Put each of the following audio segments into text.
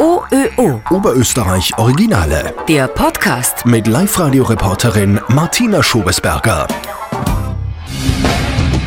OÖO. Oberösterreich Originale. Der Podcast. Mit Live-Radio-Reporterin Martina Schobesberger.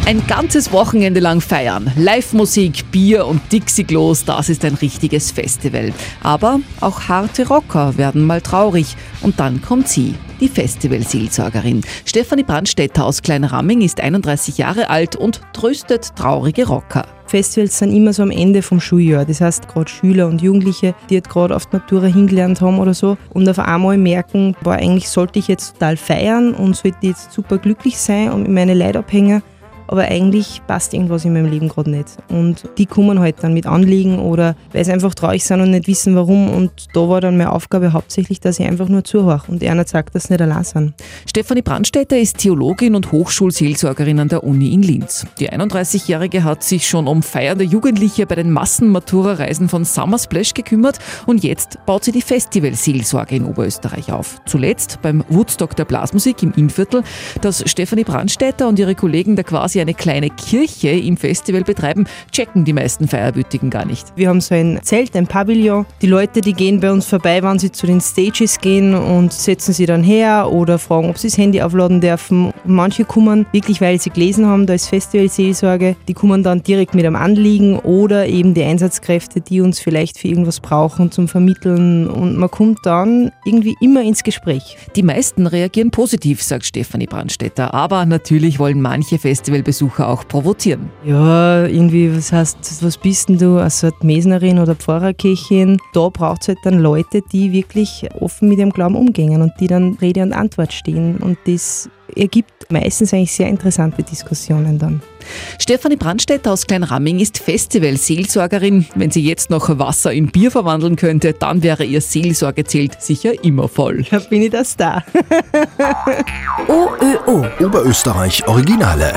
Ein ganzes Wochenende lang feiern. Live-Musik, Bier und Dixie-Klos, das ist ein richtiges Festival. Aber auch harte Rocker werden mal traurig. Und dann kommt sie, die Festivalseelsorgerin. Stefanie Brandstätter aus Kleinramming ist 31 Jahre alt und tröstet traurige Rocker. Festivals sind immer so am Ende vom Schuljahr. Das heißt, gerade Schüler und Jugendliche, die jetzt gerade auf die Matura hingelernt haben oder so und auf einmal merken, boah, eigentlich sollte ich jetzt total feiern und sollte jetzt super glücklich sein und meinen Leid abhängen aber eigentlich passt irgendwas in meinem Leben gerade nicht. Und die kommen halt dann mit Anliegen oder weil sie einfach traurig sind und nicht wissen warum. Und da war dann meine Aufgabe hauptsächlich, dass ich einfach nur zuhöre und einer sagt, dass sie nicht allein sind. Stefanie Brandstätter ist Theologin und Hochschulseelsorgerin an der Uni in Linz. Die 31-Jährige hat sich schon um feiernde Jugendliche bei den Massenmatura-Reisen von Summer Splash gekümmert und jetzt baut sie die Festivalseelsorge in Oberösterreich auf. Zuletzt beim Woodstock der Blasmusik im Innviertel, das Stefanie Brandstätter und ihre Kollegen da quasi eine kleine Kirche im Festival betreiben, checken die meisten Feierwütigen gar nicht. Wir haben so ein Zelt, ein Pavillon. Die Leute, die gehen bei uns vorbei, wenn sie zu den Stages gehen und setzen sie dann her oder fragen, ob sie das Handy aufladen dürfen. Manche kommen wirklich, weil sie gelesen haben, da ist Festivalseelsorge, die kommen dann direkt mit einem Anliegen oder eben die Einsatzkräfte, die uns vielleicht für irgendwas brauchen zum Vermitteln und man kommt dann irgendwie immer ins Gespräch. Die meisten reagieren positiv, sagt Stefanie Brandstätter, aber natürlich wollen manche Festivalbesucher Besucher auch provozieren. Ja, irgendwie, was heißt, was bist denn du, also eine Mesnerin oder Pfarrerkirchin? Da braucht es halt dann Leute, die wirklich offen mit ihrem Glauben umgehen und die dann Rede und Antwort stehen. Und das ergibt meistens eigentlich sehr interessante Diskussionen dann. Stefanie Brandstätter aus Kleinramming ist Festival-Seelsorgerin. Wenn sie jetzt noch Wasser in Bier verwandeln könnte, dann wäre ihr Seelsorgezelt sicher immer voll. Da bin ich das da. OÖO. Oberösterreich Originale.